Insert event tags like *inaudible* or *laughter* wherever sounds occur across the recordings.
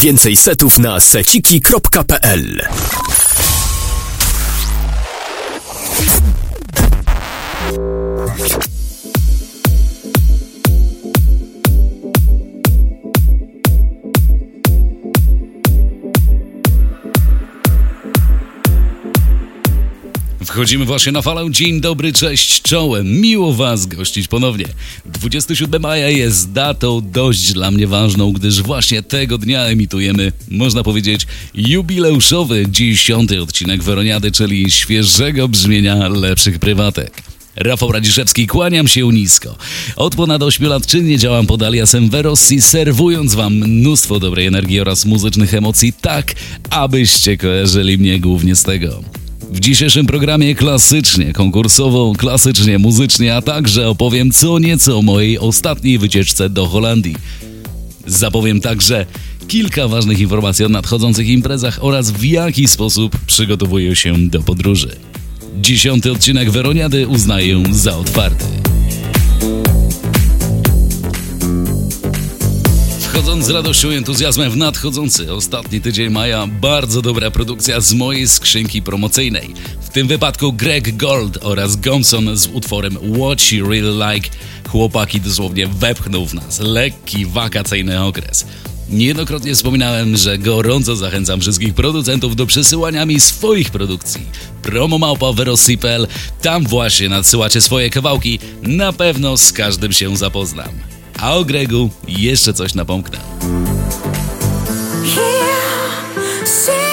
Więcej setów na seciki.pl Wchodzimy właśnie na falę. Dzień dobry, cześć, czołem. Miło Was gościć ponownie. 27 maja jest datą dość dla mnie ważną, gdyż właśnie tego dnia emitujemy, można powiedzieć, jubileuszowy dziesiąty odcinek Weroniady, czyli świeżego brzmienia lepszych prywatek. Rafał Radziszewski, kłaniam się nisko. Od ponad 8 lat czynnie działam pod aliasem Verossi, serwując Wam mnóstwo dobrej energii oraz muzycznych emocji, tak abyście kojarzyli mnie głównie z tego. W dzisiejszym programie klasycznie, konkursowo, klasycznie, muzycznie, a także opowiem co nieco o mojej ostatniej wycieczce do Holandii. Zapowiem także kilka ważnych informacji o nadchodzących imprezach oraz w jaki sposób przygotowuję się do podróży. Dziesiąty odcinek Weroniady uznaję za otwarty. Wchodząc z radością i entuzjazmem w nadchodzący ostatni tydzień maja, bardzo dobra produkcja z mojej skrzynki promocyjnej. W tym wypadku Greg Gold oraz Gomson z utworem What She Really Like. Chłopaki dosłownie wepchnął w nas lekki wakacyjny okres. Niejednokrotnie wspominałem, że gorąco zachęcam wszystkich producentów do przesyłania mi swoich produkcji. Promo małpa Verosipel, tam właśnie nadsyłacie swoje kawałki, na pewno z każdym się zapoznam. A o Gregu jeszcze coś napomknę. Here,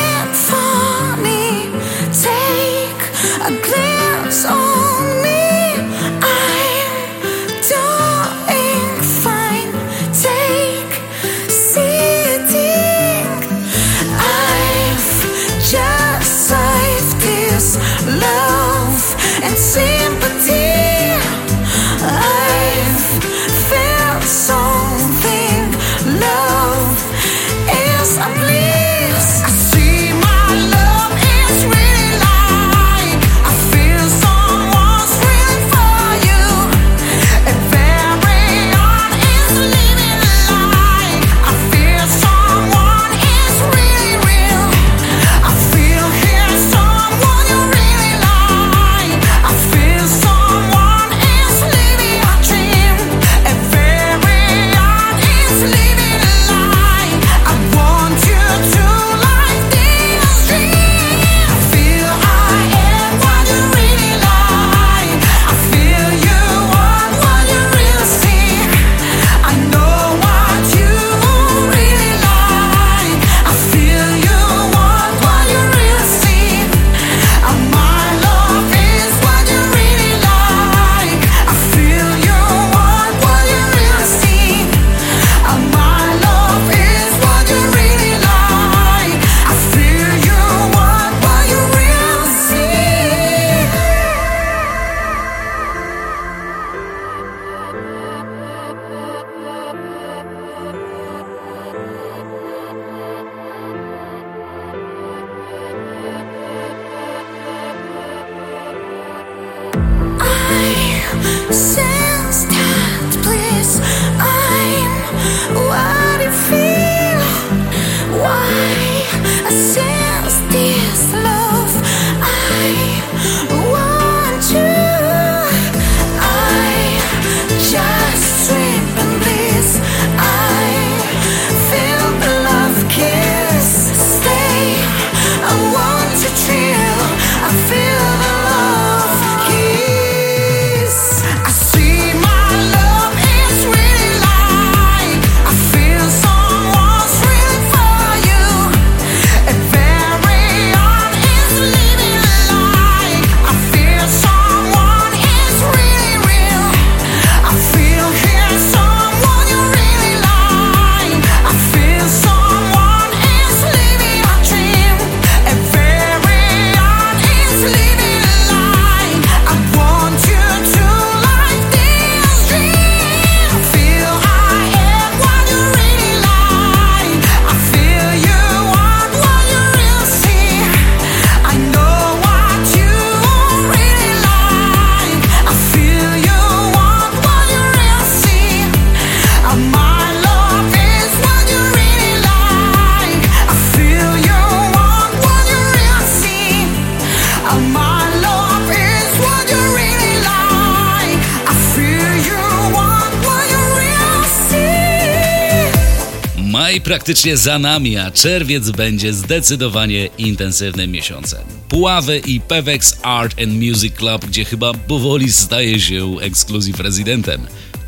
praktycznie za nami, a czerwiec będzie zdecydowanie intensywnym miesiącem. Puławy i Pewex Art and Music Club, gdzie chyba powoli staje się ekskluzyw rezydentem.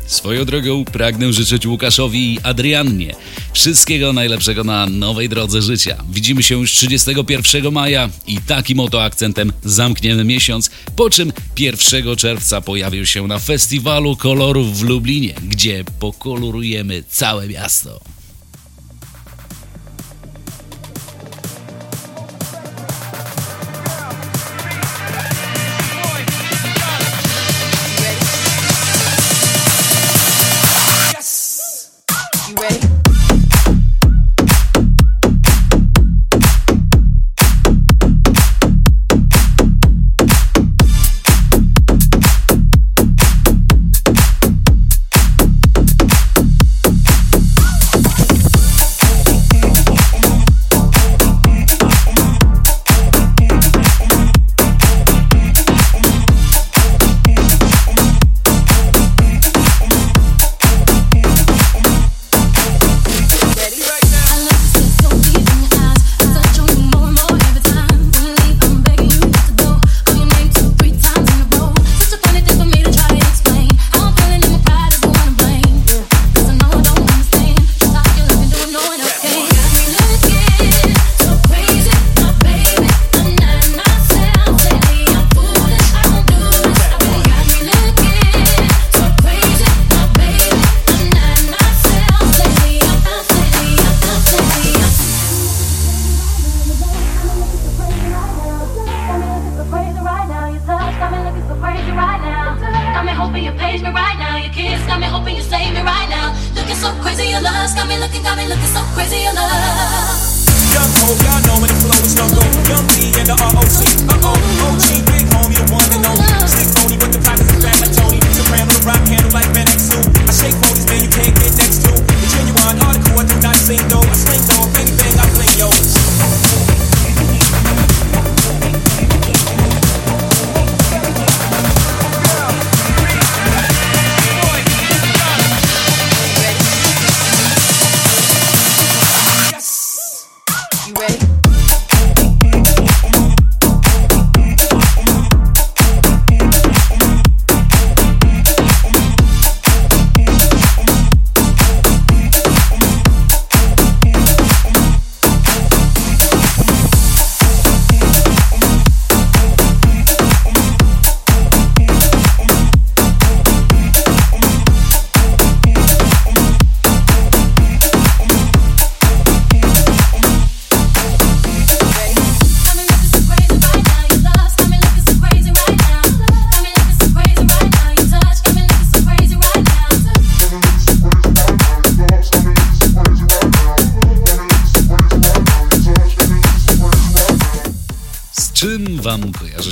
Swoją drogą pragnę życzyć Łukaszowi i Adriannie wszystkiego najlepszego na nowej drodze życia. Widzimy się już 31 maja i takim oto akcentem zamkniemy miesiąc, po czym 1 czerwca pojawił się na Festiwalu Kolorów w Lublinie, gdzie pokolorujemy całe miasto.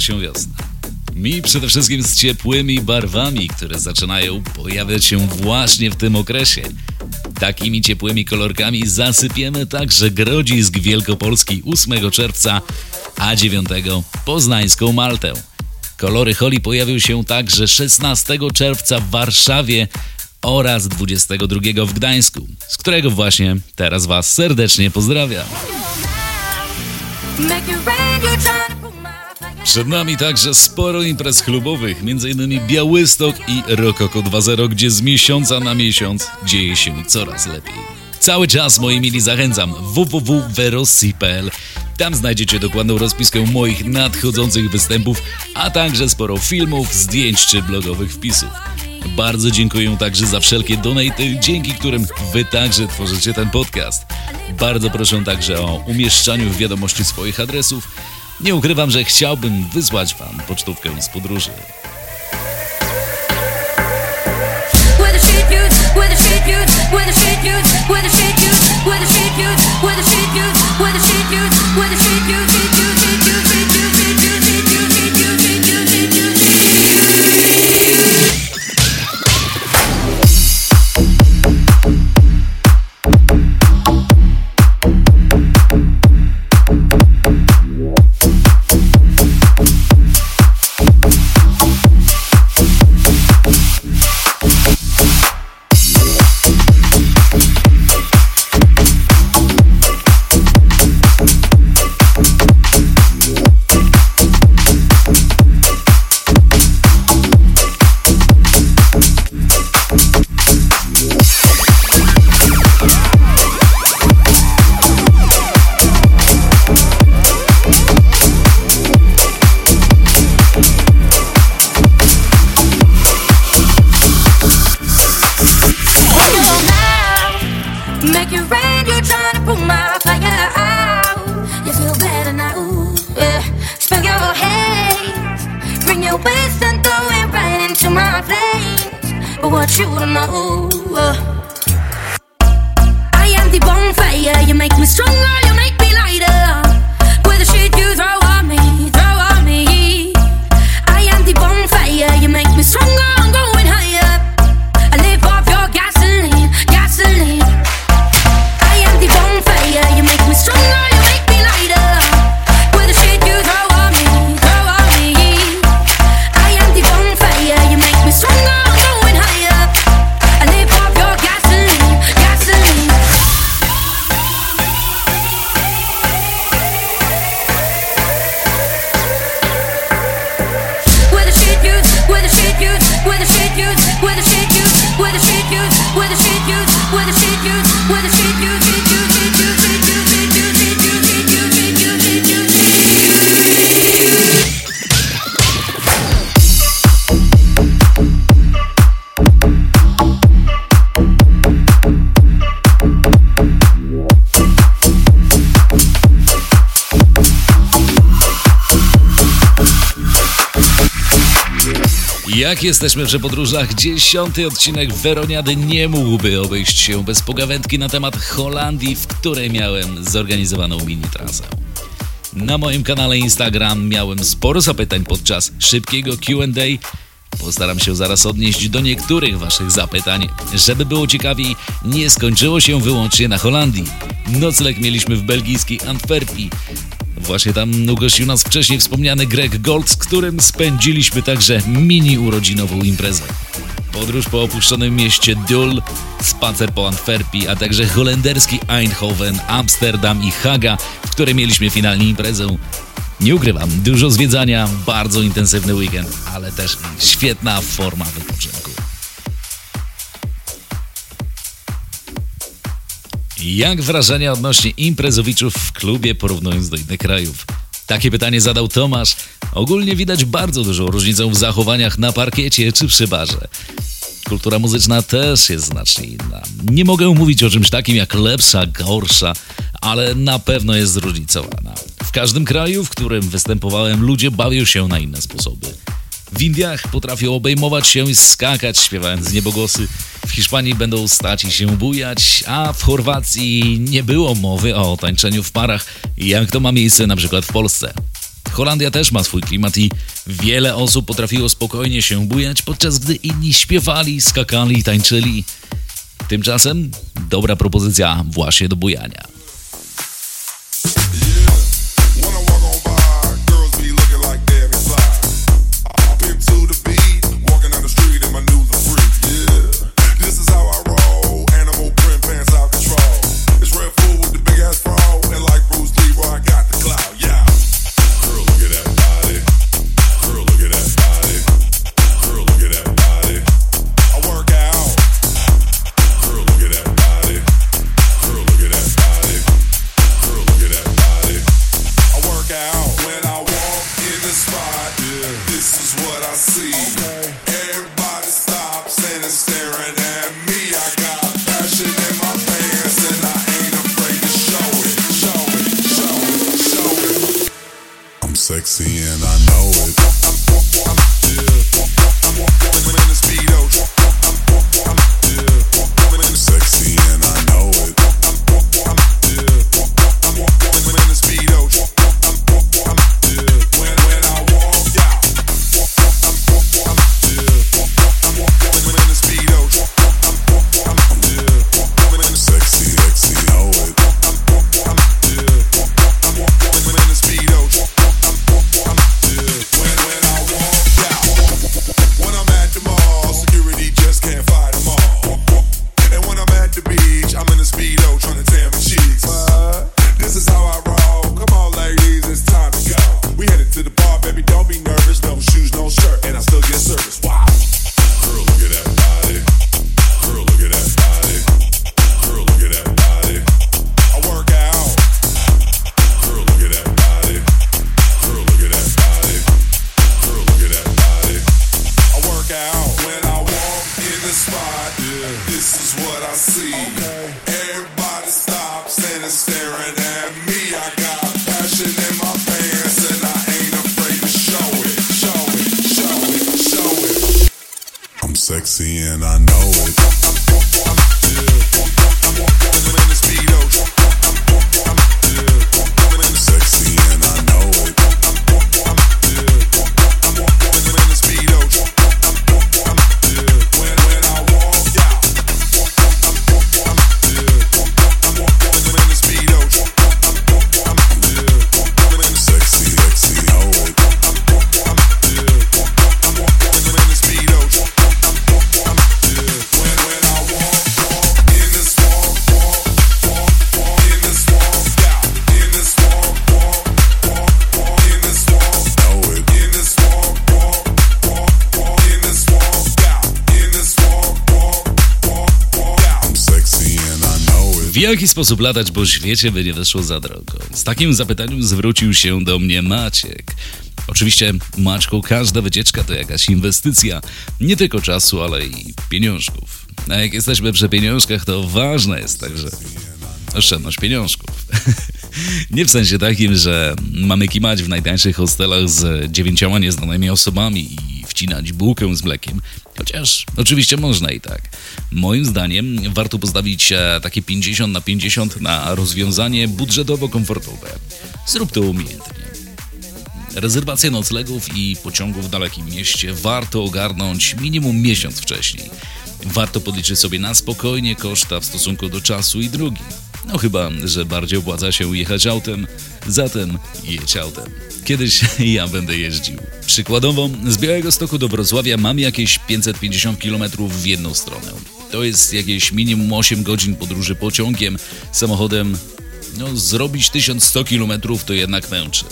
Się wiosna? Mi przede wszystkim z ciepłymi barwami, które zaczynają pojawiać się właśnie w tym okresie. Takimi ciepłymi kolorkami zasypiemy także Grodzisk Wielkopolski 8 czerwca, a 9 Poznańską Maltę. Kolory Holi pojawią się także 16 czerwca w Warszawie oraz 22 w Gdańsku, z którego właśnie teraz Was serdecznie pozdrawiam. Przed nami także sporo imprez klubowych, m.in. Białystok i Rokoko 2.0, gdzie z miesiąca na miesiąc dzieje się coraz lepiej. Cały czas, moi mili, zachęcam www.verossi.pl. Tam znajdziecie dokładną rozpiskę moich nadchodzących występów, a także sporo filmów, zdjęć czy blogowych wpisów. Bardzo dziękuję także za wszelkie donaty, dzięki którym wy także tworzycie ten podcast. Bardzo proszę także o umieszczaniu w wiadomości swoich adresów. Nie ukrywam, że chciałbym wysłać wam pocztówkę z podróży. jesteśmy w Przepodróżach. Dziesiąty odcinek Weroniady nie mógłby obejść się bez pogawędki na temat Holandii, w której miałem zorganizowaną mini trasę. Na moim kanale Instagram miałem sporo zapytań podczas szybkiego Q&A. Postaram się zaraz odnieść do niektórych Waszych zapytań. Żeby było ciekawiej, nie skończyło się wyłącznie na Holandii. Nocleg mieliśmy w belgijskiej Antwerpii, Właśnie tam ugościł nas wcześniej wspomniany Greg Gold, z którym spędziliśmy także mini urodzinową imprezę. Podróż po opuszczonym mieście Dul, spacer po Antwerpii, a także holenderski Eindhoven, Amsterdam i Haga, w której mieliśmy finalnie imprezę. Nie ukrywam, dużo zwiedzania, bardzo intensywny weekend, ale też świetna forma wypoczynku. Jak wrażenia odnośnie imprezowiczów w klubie porównując do innych krajów? Takie pytanie zadał Tomasz. Ogólnie widać bardzo dużą różnicę w zachowaniach na parkiecie czy przy barze. Kultura muzyczna też jest znacznie inna. Nie mogę mówić o czymś takim jak lepsza, gorsza, ale na pewno jest zróżnicowana. W każdym kraju, w którym występowałem, ludzie bawią się na inne sposoby. W Indiach potrafią obejmować się i skakać, śpiewając niebogosy. W Hiszpanii będą stać i się bujać, a w Chorwacji nie było mowy o tańczeniu w parach, jak to ma miejsce na przykład w Polsce. Holandia też ma swój klimat i wiele osób potrafiło spokojnie się bujać, podczas gdy inni śpiewali, skakali i tańczyli. Tymczasem dobra propozycja właśnie do bujania. W jaki sposób latać po świecie, by nie wyszło za drogo? Z takim zapytaniem zwrócił się do mnie Maciek. Oczywiście, Maczku, każda wycieczka to jakaś inwestycja. Nie tylko czasu, ale i pieniążków. A jak jesteśmy przy pieniążkach, to ważne jest także oszczędność pieniążków. *laughs* Nie w sensie takim, że mamy kimać w najtańszych hostelach z dziewięcioma nieznanymi osobami i wcinać bułkę z mlekiem. Chociaż oczywiście można i tak. Moim zdaniem warto postawić e, takie 50 na 50 na rozwiązanie budżetowo-komfortowe. Zrób to umiejętnie. Rezerwację noclegów i pociągów w dalekim mieście warto ogarnąć minimum miesiąc wcześniej. Warto podliczyć sobie na spokojnie koszta w stosunku do czasu i drogi. No chyba, że bardziej opłaca się jechać autem, zatem jedź autem. Kiedyś *laughs* ja będę jeździł. Przykładowo, z Białego Stoku do Wrocławia mam jakieś 550 km w jedną stronę. To jest jakieś minimum 8 godzin podróży pociągiem, samochodem. No, zrobić 1100 km to jednak męczy.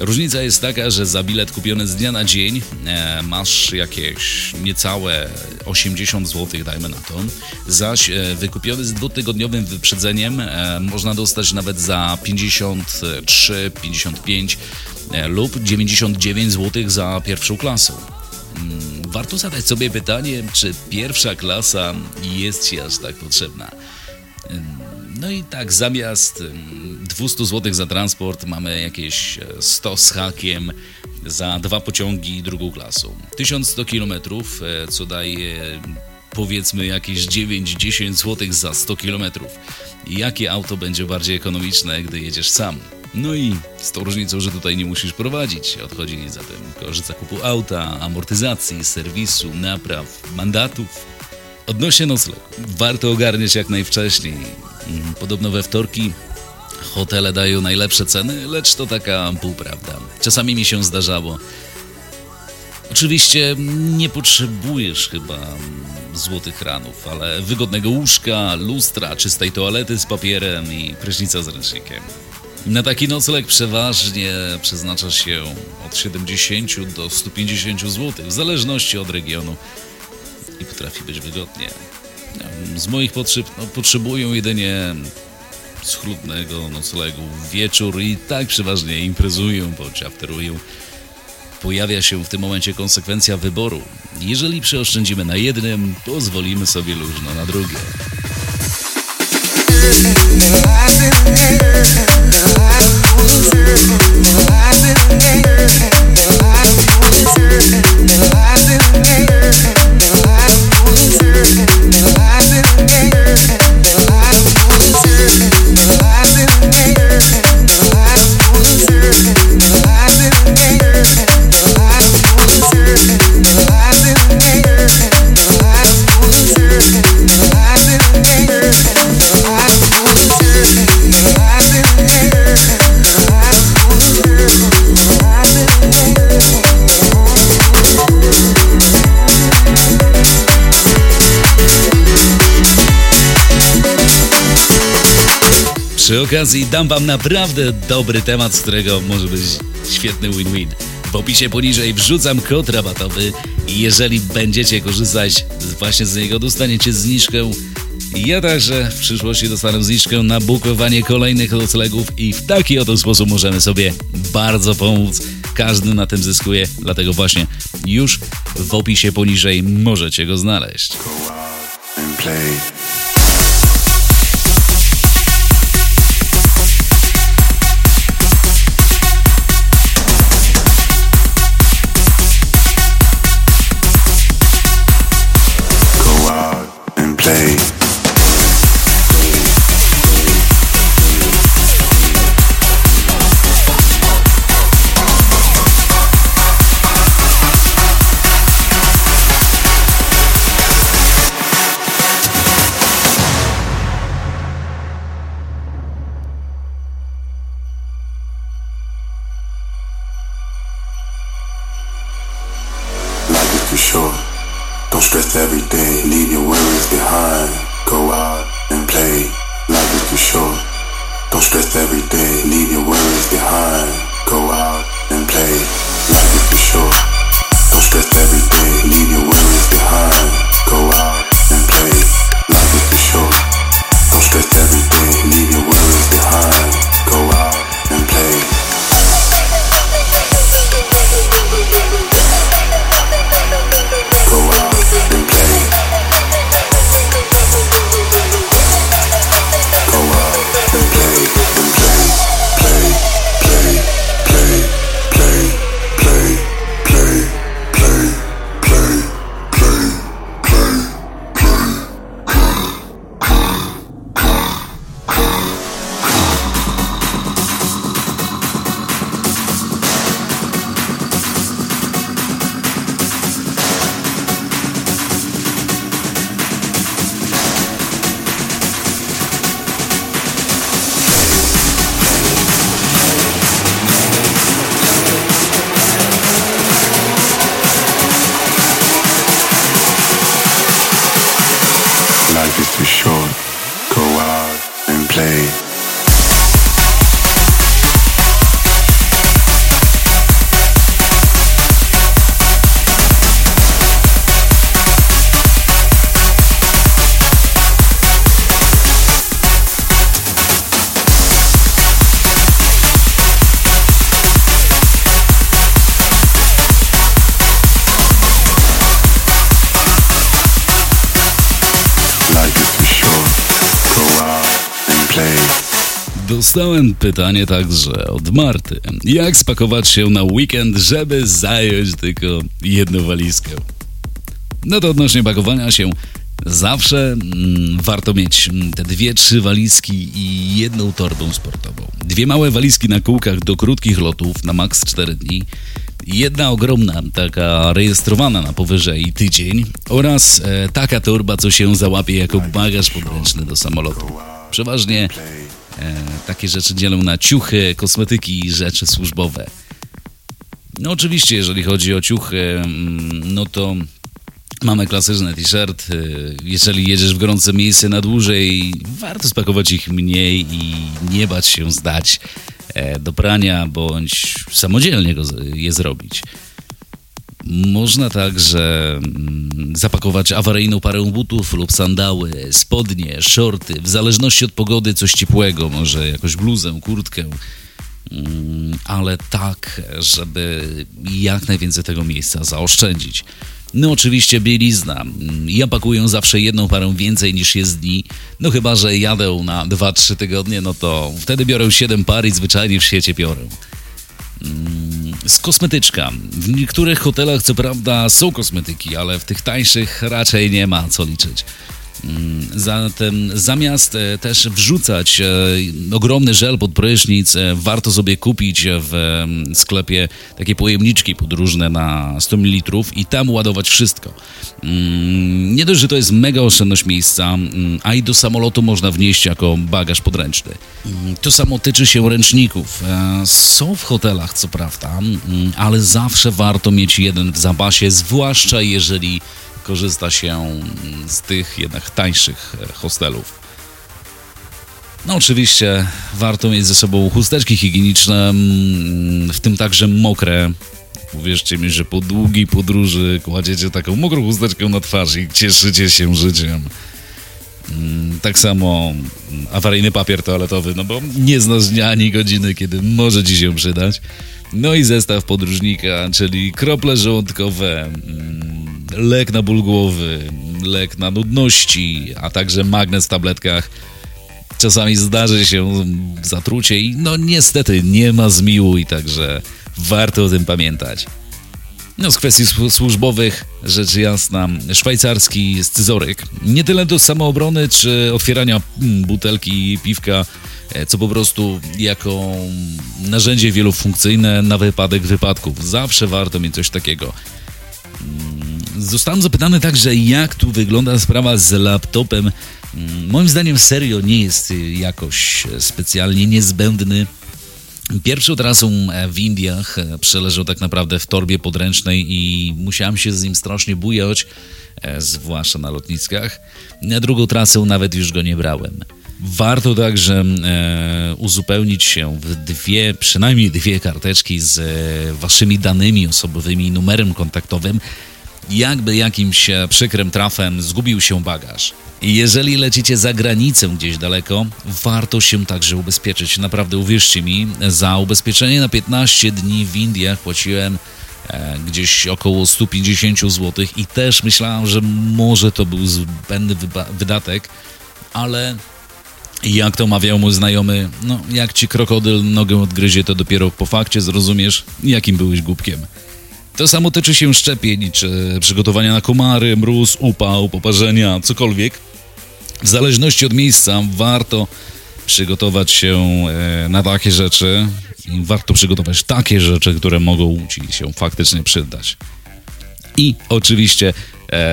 Różnica jest taka, że za bilet kupiony z dnia na dzień e, masz jakieś niecałe 80 zł, dajmy na to. Zaś e, wykupiony z dwutygodniowym wyprzedzeniem e, można dostać nawet za 53, 55 e, lub 99 zł za pierwszą klasę. Mm, Warto zadać sobie pytanie, czy pierwsza klasa jest Ci aż tak potrzebna. No i tak, zamiast ym, 200 zł za transport mamy jakieś e, 100 z hakiem za dwa pociągi drugą klasą. 1100 km, e, co daje powiedzmy jakieś 9-10 zł za 100 km. Jakie auto będzie bardziej ekonomiczne, gdy jedziesz sam? No i z tą różnicą, że tutaj nie musisz prowadzić. Odchodzi zatem koszt zakupu auta, amortyzacji, serwisu, napraw, mandatów. Odnośnie noclegu, warto ogarniać jak najwcześniej. Podobno we wtorki hotele dają najlepsze ceny, lecz to taka półprawda. Czasami mi się zdarzało. Oczywiście nie potrzebujesz chyba mm, złotych ranów, ale wygodnego łóżka, lustra, czystej toalety z papierem i prysznica z ręcznikiem. Na taki nocleg przeważnie przeznacza się od 70 do 150 zł, w zależności od regionu i potrafi być wygodnie. Z moich potrzeb no, potrzebują jedynie schludnego noclegu wieczór i tak przeważnie imprezują bądź afterują. Pojawia się w tym momencie konsekwencja wyboru. Jeżeli przeoszczędzimy na jednym, pozwolimy sobie luźno na drugie. Przy okazji dam wam naprawdę dobry temat, z którego może być świetny win-win. W opisie poniżej wrzucam kod rabatowy i jeżeli będziecie korzystać właśnie z niego, dostaniecie zniżkę. Ja także w przyszłości dostanę zniżkę na bukowanie kolejnych noclegów i w taki oto sposób możemy sobie bardzo pomóc. Każdy na tym zyskuje, dlatego właśnie już w opisie poniżej możecie go znaleźć. Dostałem pytanie także od Marty. Jak spakować się na weekend, żeby zająć tylko jedną walizkę? No to odnośnie pakowania się, zawsze mm, warto mieć mm, te dwie, trzy walizki i jedną torbę sportową. Dwie małe walizki na kółkach do krótkich lotów na maks 4 dni. Jedna ogromna, taka rejestrowana na powyżej tydzień oraz e, taka torba, co się załapie jako bagaż podręczny do samolotu. Przeważnie takie rzeczy dzielą na ciuchy, kosmetyki i rzeczy służbowe. No oczywiście, jeżeli chodzi o ciuchy, mm, no to mamy klasyczny t-shirt. y, Jeżeli jedziesz w gorące miejsce na dłużej, warto spakować ich mniej i nie bać się zdać e, do prania, bądź samodzielnie je zrobić. Można także mm, zapakować awaryjną parę butów lub sandały, spodnie, shorty, w zależności od pogody coś ciepłego, może jakąś bluzę, kurtkę, Mm, ale tak, żeby jak najwięcej tego miejsca zaoszczędzić. No oczywiście bielizna. Mm, Ja pakuję zawsze jedną parę więcej niż jest dni. No chyba, że jadę na 2-3 tygodnie, no to wtedy biorę 7 par i zwyczajnie w świecie biorę. Z kosmetyczka. W niektórych hotelach co prawda są kosmetyki, ale w tych tańszych raczej nie ma co liczyć. Mm, Zatem zamiast e, też wrzucać e, ogromny żel pod prysznic, e, warto sobie kupić w em, sklepie takie pojemniczki podróżne na 100 ml i tam ładować wszystko. Mm, Nie dość, że to jest mega oszczędność miejsca, mm, a i do samolotu można wnieść jako bagaż podręczny. Mm, To samo tyczy się ręczników. Są w hotelach, co prawda, mm, ale zawsze warto mieć jeden w zapasie, zwłaszcza jeżeli korzysta się z tych jednak tańszych e, hostelów. No oczywiście warto mieć ze sobą chusteczki higieniczne, mm, w tym także mokre. Uwierzcie mi, że po długiej podróży kładziecie taką mokrą chusteczkę na twarz i cieszycie się życiem. Mm, Tak samo mm, awaryjny papier toaletowy, no bo nie znasz dnia ani godziny, kiedy może ci się przydać. No i zestaw podróżnika, czyli krople żołądkowe, lek na ból głowy, lek na nudności, a także magnes w tabletkach. Czasami zdarzy się zatrucie i no niestety nie ma zmiłu i także warto o tym pamiętać. No, z kwestii słu- służbowych, rzecz jasna, szwajcarski scyzoryk. Nie tyle do samoobrony czy otwierania mm, butelki piwka, e, co po prostu jako narzędzie wielofunkcyjne na wypadek wypadków. Zawsze warto mieć coś takiego. Zostałem zapytany także, jak tu wygląda sprawa z laptopem. Mm, Moim zdaniem serio nie jest y, jakoś e, specjalnie niezbędny. Pierwszą trasą e, w Indiach e, przeleżał tak naprawdę w torbie podręcznej i musiałem się z nim strasznie bujać, zwłaszcza na lotniskach. Na drugą trasę nawet już go nie brałem. Warto także e, uzupełnić się w dwie, przynajmniej dwie karteczki z e, waszymi danymi osobowymi, numerem kontaktowym, jakby jakimś przykrym trafem zgubił się bagaż. Jeżeli lecicie za granicę gdzieś daleko, warto się także ubezpieczyć. Naprawdę uwierzcie mi, za ubezpieczenie na 15 dni w Indiach płaciłem e, gdzieś około 150 zł i też myślałem, że może to był zbędny wydatek, ale jak to mawiał mój znajomy, no jak ci krokodyl nogę odgryzie, to dopiero po fakcie zrozumiesz, jakim byłeś głupkiem. To samo tyczy się szczepień, czy przygotowania na komary, mróz, upał, poparzenia, cokolwiek. W zależności od miejsca warto przygotować się e, na takie rzeczy i warto przygotować takie rzeczy, które mogą ci się faktycznie przydać. I oczywiście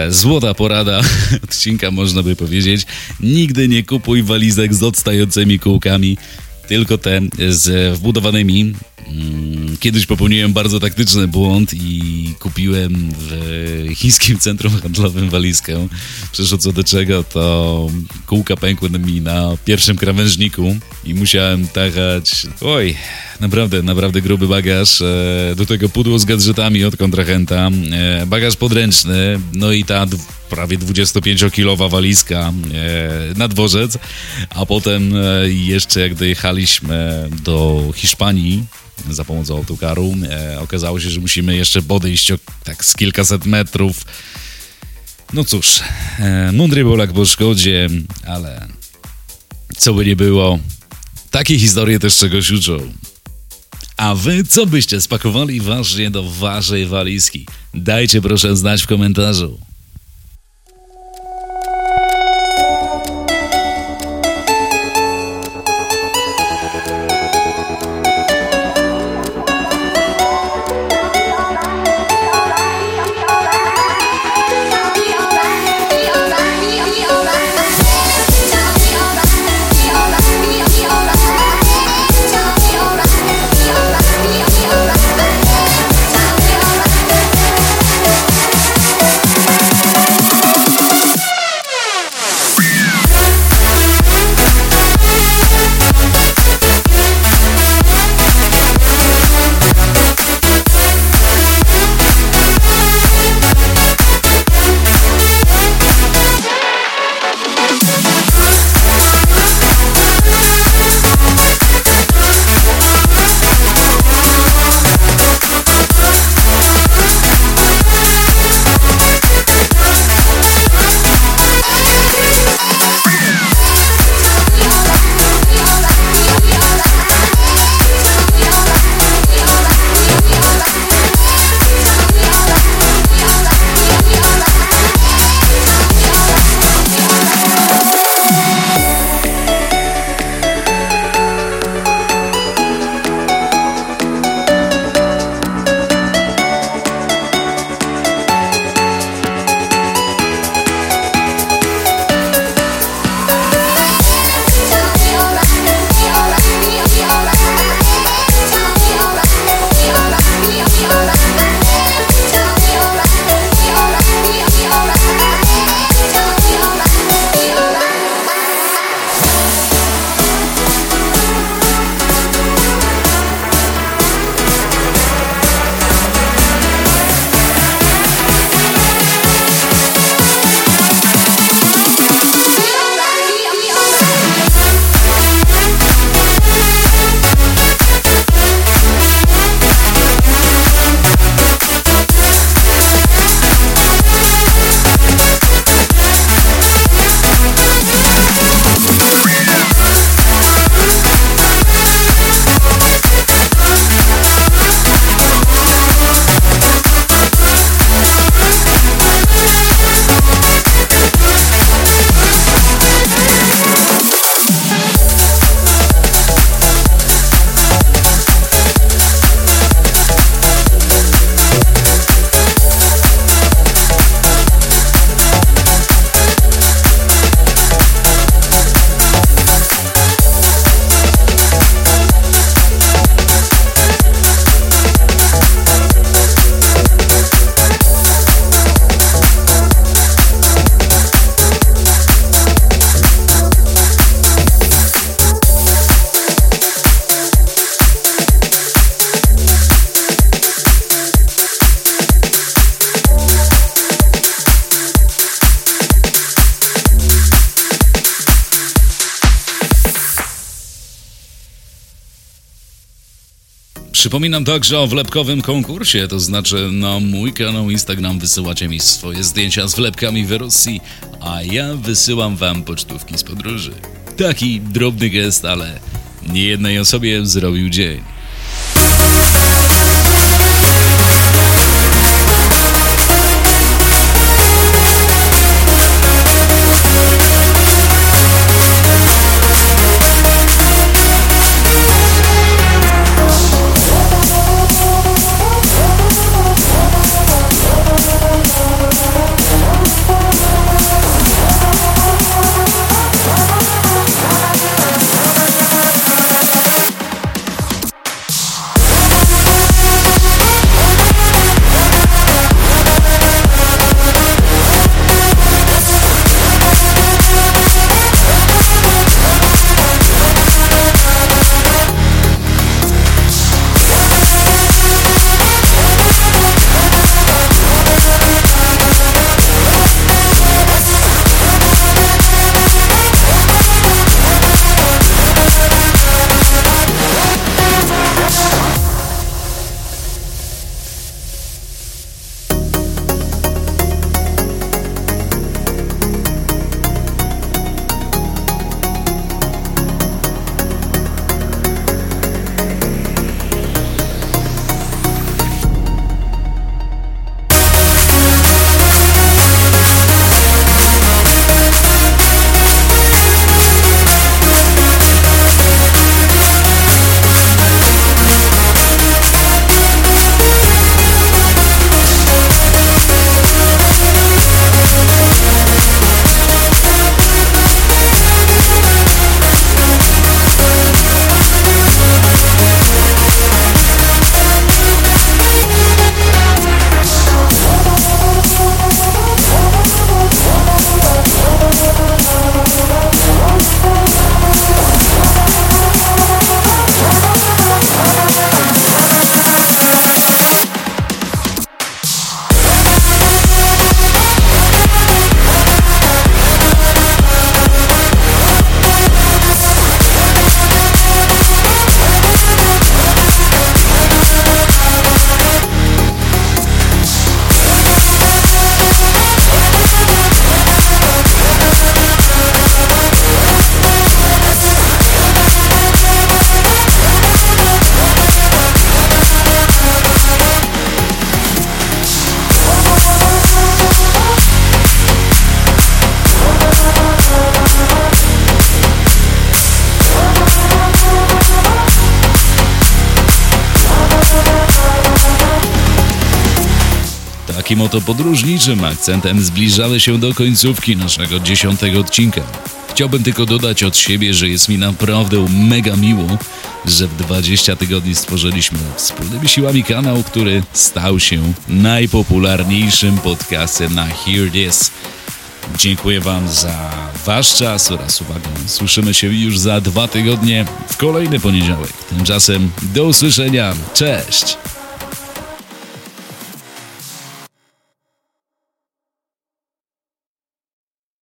złota porada *laughs* odcinka, można by powiedzieć. Nigdy nie kupuj walizek z odstającymi kółkami, tylko te z wbudowanymi. Mm, Kiedyś popełniłem bardzo taktyczny błąd i kupiłem w chińskim centrum handlowym walizkę. Przeszło co do czego, to kółka pękły mi na pierwszym krawężniku i musiałem tachać, oj, naprawdę, naprawdę gruby bagaż. E, do tego pudło z gadżetami od kontrahenta, e, bagaż podręczny, no i ta prawie 25-kilowa walizka e, na dworzec, a potem jeszcze jak dojechaliśmy do Hiszpanii, za pomocą autokaru. E, okazało się, że musimy jeszcze podejść o, tak z kilkaset metrów. No cóż, e, mądry Polak po szkodzie, ale co by nie było, Takie historie też czegoś uczą. A wy co byście spakowali ważnie do waszej walizki? Dajcie proszę znać w komentarzu. Przypominam także o wlepkowym konkursie, to znaczy na mój kanał Instagram wysyłacie mi swoje zdjęcia z wlepkami w Rosji, a ja wysyłam wam pocztówki z podróży. Taki drobny gest, ale niejednej osobie zrobił dzień. Takim oto podróżniczym akcentem zbliżamy się do końcówki naszego dziesiątego odcinka. Chciałbym tylko dodać od siebie, że jest mi naprawdę mega miło, że w 20 tygodni stworzyliśmy wspólnymi siłami kanał, który stał się najpopularniejszym podcastem na Hear This. Dziękuję Wam za Wasz czas oraz uwagę. Słyszymy się już za dwa tygodnie w kolejny poniedziałek. Tymczasem do usłyszenia. Cześć!